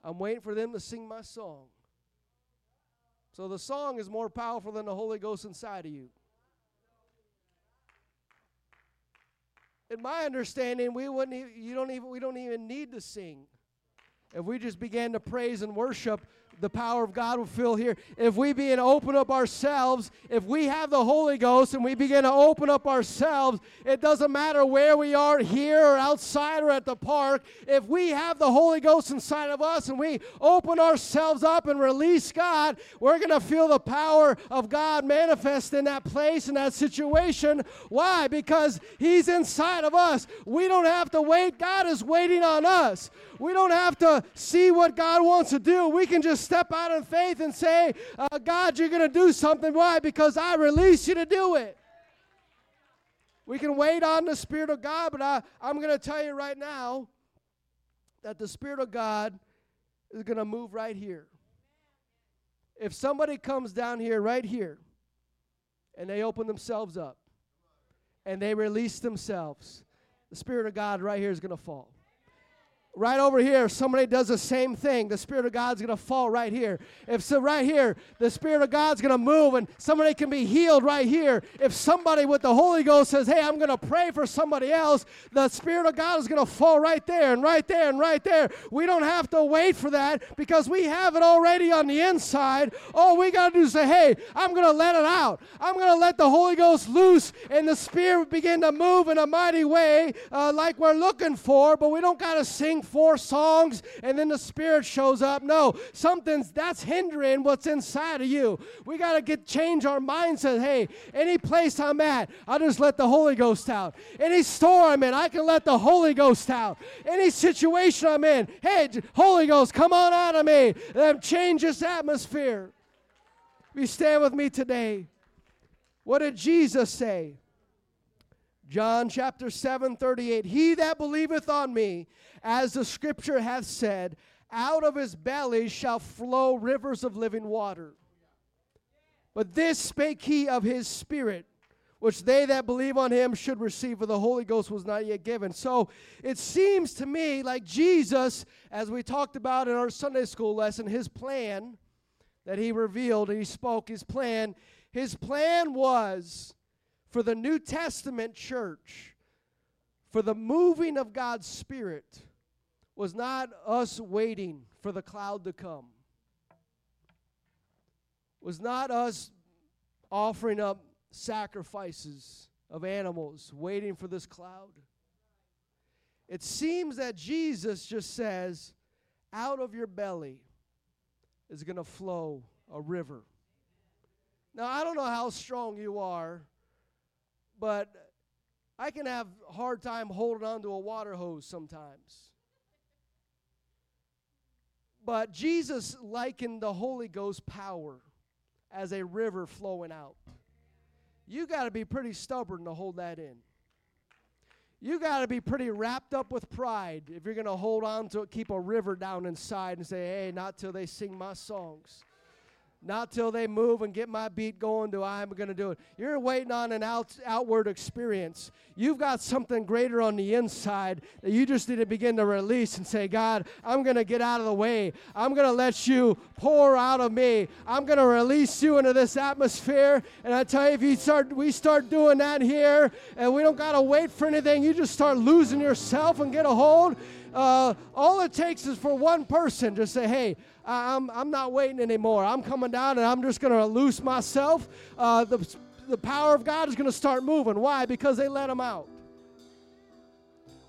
I'm waiting for them to sing my song. So the song is more powerful than the Holy Ghost inside of you. In my understanding, we wouldn't you don't even we don't even need to sing. If we just began to praise and worship, the power of God will fill here. If we begin to open up ourselves, if we have the Holy Ghost and we begin to open up ourselves, it doesn't matter where we are, here or outside or at the park. If we have the Holy Ghost inside of us and we open ourselves up and release God, we're going to feel the power of God manifest in that place, in that situation. Why? Because He's inside of us. We don't have to wait, God is waiting on us. We don't have to see what God wants to do. We can just step out in faith and say, uh, God, you're going to do something. Why? Because I release you to do it. We can wait on the Spirit of God, but I, I'm going to tell you right now that the Spirit of God is going to move right here. If somebody comes down here, right here, and they open themselves up and they release themselves, the Spirit of God right here is going to fall right over here, somebody does the same thing, the Spirit of God's going to fall right here. If so, right here, the Spirit of God's going to move and somebody can be healed right here. If somebody with the Holy Ghost says, Hey, I'm going to pray for somebody else, the Spirit of God is going to fall right there and right there and right there. We don't have to wait for that because we have it already on the inside. All we got to do is say, Hey, I'm going to let it out. I'm going to let the Holy Ghost loose and the Spirit begin to move in a mighty way uh, like we're looking for, but we don't got to sing four songs and then the Spirit shows up. No, something's that's hindering what's inside of you. We got to get change our mindset. Hey, any place I'm at, I just let the Holy Ghost out. Any store I'm in, I can let the Holy Ghost out. Any situation I'm in, hey, Holy Ghost, come on out of me. Let change this atmosphere. You stand with me today? What did Jesus say? John chapter 7, 38. He that believeth on me, as the scripture hath said, out of his belly shall flow rivers of living water. But this spake he of his spirit, which they that believe on him should receive, for the Holy Ghost was not yet given. So it seems to me like Jesus, as we talked about in our Sunday school lesson, his plan that he revealed and he spoke, his plan, his plan was for the New Testament church, for the moving of God's Spirit, was not us waiting for the cloud to come, was not us offering up sacrifices of animals, waiting for this cloud. It seems that Jesus just says, out of your belly is going to flow a river. Now, I don't know how strong you are but I can have a hard time holding on to a water hose sometimes. But Jesus likened the Holy Ghost power as a river flowing out. You got to be pretty stubborn to hold that in. You got to be pretty wrapped up with pride if you're going to hold on to it, keep a river down inside and say, hey, not till they sing my songs. Not till they move and get my beat going do I'm going to do it. You're waiting on an out, outward experience. You've got something greater on the inside that you just need to begin to release and say, God, I'm going to get out of the way. I'm going to let you pour out of me. I'm going to release you into this atmosphere. And I tell you, if you start, we start doing that here, and we don't got to wait for anything, you just start losing yourself and get a hold. Uh, all it takes is for one person to say, hey, I'm, I'm not waiting anymore. I'm coming down and I'm just going to loose myself. Uh, the, the power of God is going to start moving. Why? Because they let him out.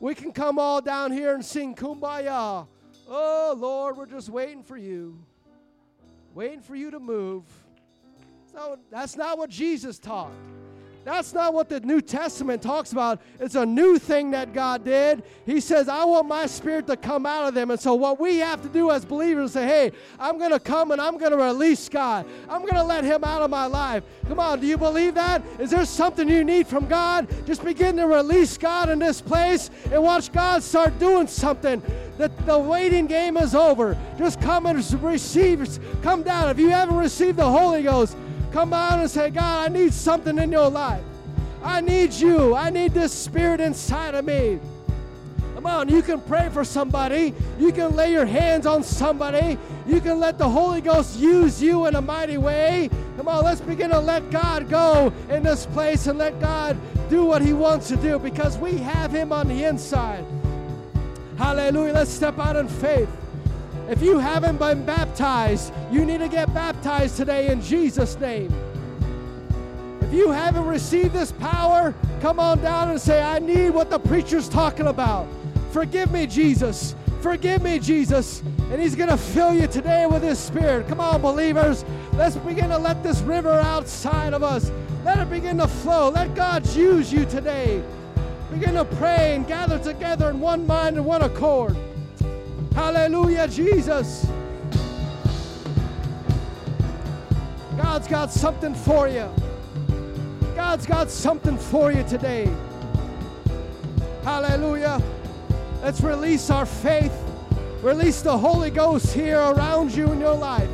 We can come all down here and sing kumbaya. Oh, Lord, we're just waiting for you, waiting for you to move. So that's not what Jesus taught. That's not what the New Testament talks about. It's a new thing that God did. He says, I want my spirit to come out of them. And so, what we have to do as believers is say, hey, I'm going to come and I'm going to release God. I'm going to let Him out of my life. Come on, do you believe that? Is there something you need from God? Just begin to release God in this place and watch God start doing something. That the waiting game is over. Just come and receive. Come down. If you haven't received the Holy Ghost, Come on and say, God, I need something in your life. I need you. I need this spirit inside of me. Come on, you can pray for somebody. You can lay your hands on somebody. You can let the Holy Ghost use you in a mighty way. Come on, let's begin to let God go in this place and let God do what He wants to do because we have Him on the inside. Hallelujah. Let's step out in faith. If you haven't been baptized, you need to get baptized today in Jesus' name. If you haven't received this power, come on down and say, I need what the preacher's talking about. Forgive me, Jesus. Forgive me, Jesus. And He's going to fill you today with His Spirit. Come on, believers. Let's begin to let this river outside of us. Let it begin to flow. Let God use you today. Begin to pray and gather together in one mind and one accord. Hallelujah, Jesus. God's got something for you. God's got something for you today. Hallelujah. Let's release our faith. Release the Holy Ghost here around you in your life.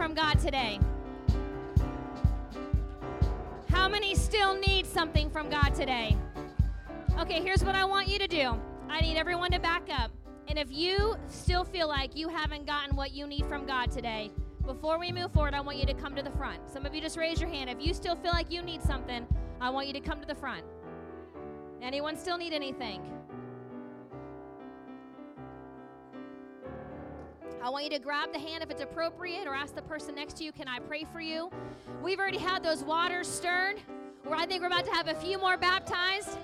from God today? How many still need something from God today? Okay, here's what I want you to do I need everyone to back up. And if you still feel like you haven't gotten what you need from God today, before we move forward, I want you to come to the front. Some of you just raise your hand. If you still feel like you need something, I want you to come to the front. Anyone still need anything? I want you to grab the hand if it's appropriate or ask the person next to you, Can I pray for you? We've already had those waters stirred, where I think we're about to have a few more baptized.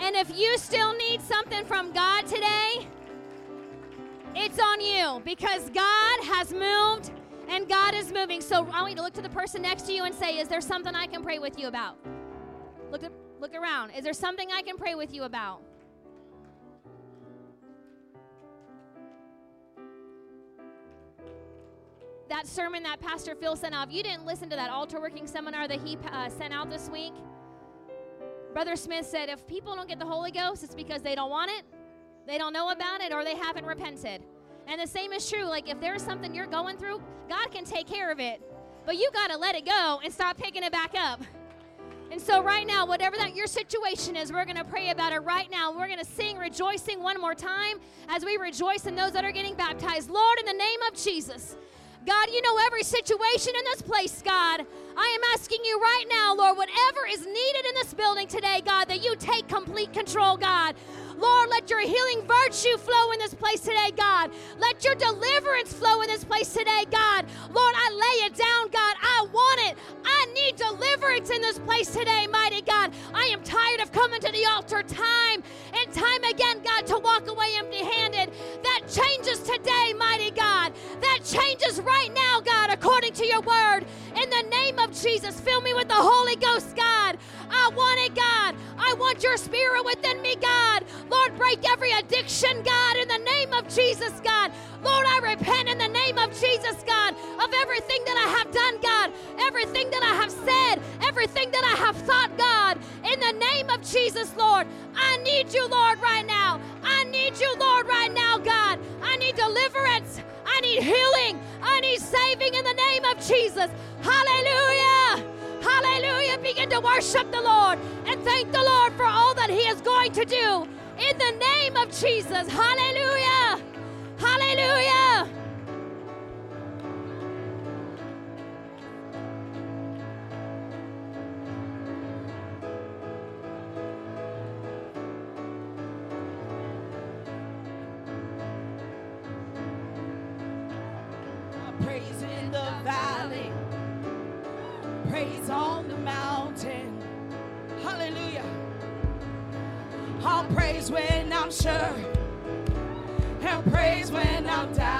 And if you still need something from God today, it's on you because God has moved and God is moving. So I want you to look to the person next to you and say, Is there something I can pray with you about? Look, look around. Is there something I can pray with you about? That sermon that Pastor Phil sent out, if you didn't listen to that altar working seminar that he uh, sent out this week, Brother Smith said if people don't get the Holy Ghost, it's because they don't want it, they don't know about it, or they haven't repented. And the same is true. Like if there's something you're going through, God can take care of it. But you got to let it go and stop picking it back up. And so, right now, whatever that your situation is, we're going to pray about it right now. We're going to sing rejoicing one more time as we rejoice in those that are getting baptized. Lord, in the name of Jesus, God, you know every situation in this place, God. I am asking you right now, Lord, whatever is needed in this building today, God, that you take complete control, God. Lord, let your healing virtue flow in this place today, God. Let your deliverance flow in this place today, God. Lord, I lay it down, God. I want it. I need deliverance in this place today, mighty God. I am tired of coming to the altar time and time again, God, to walk away empty handed. That changes today, mighty God. That changes right now, God, according to your word. In the name of Jesus, fill me with the Holy Ghost, God. I want it, God. I want your spirit within me, God. Lord, break every addiction, God, in the name of Jesus, God. Lord, I repent in the name of Jesus, God, of everything that I have done, God, everything that I have said, everything that I have thought, God. In the name of Jesus, Lord, I need you, Lord, right now. I need you, Lord, right now, God. I need deliverance. I need healing. I need saving in the name of Jesus. Hallelujah. Hallelujah. Begin to worship the Lord and thank the Lord for all that He is going to do in the name of Jesus. Hallelujah. Hallelujah. Sure, and praise when I'm doubting.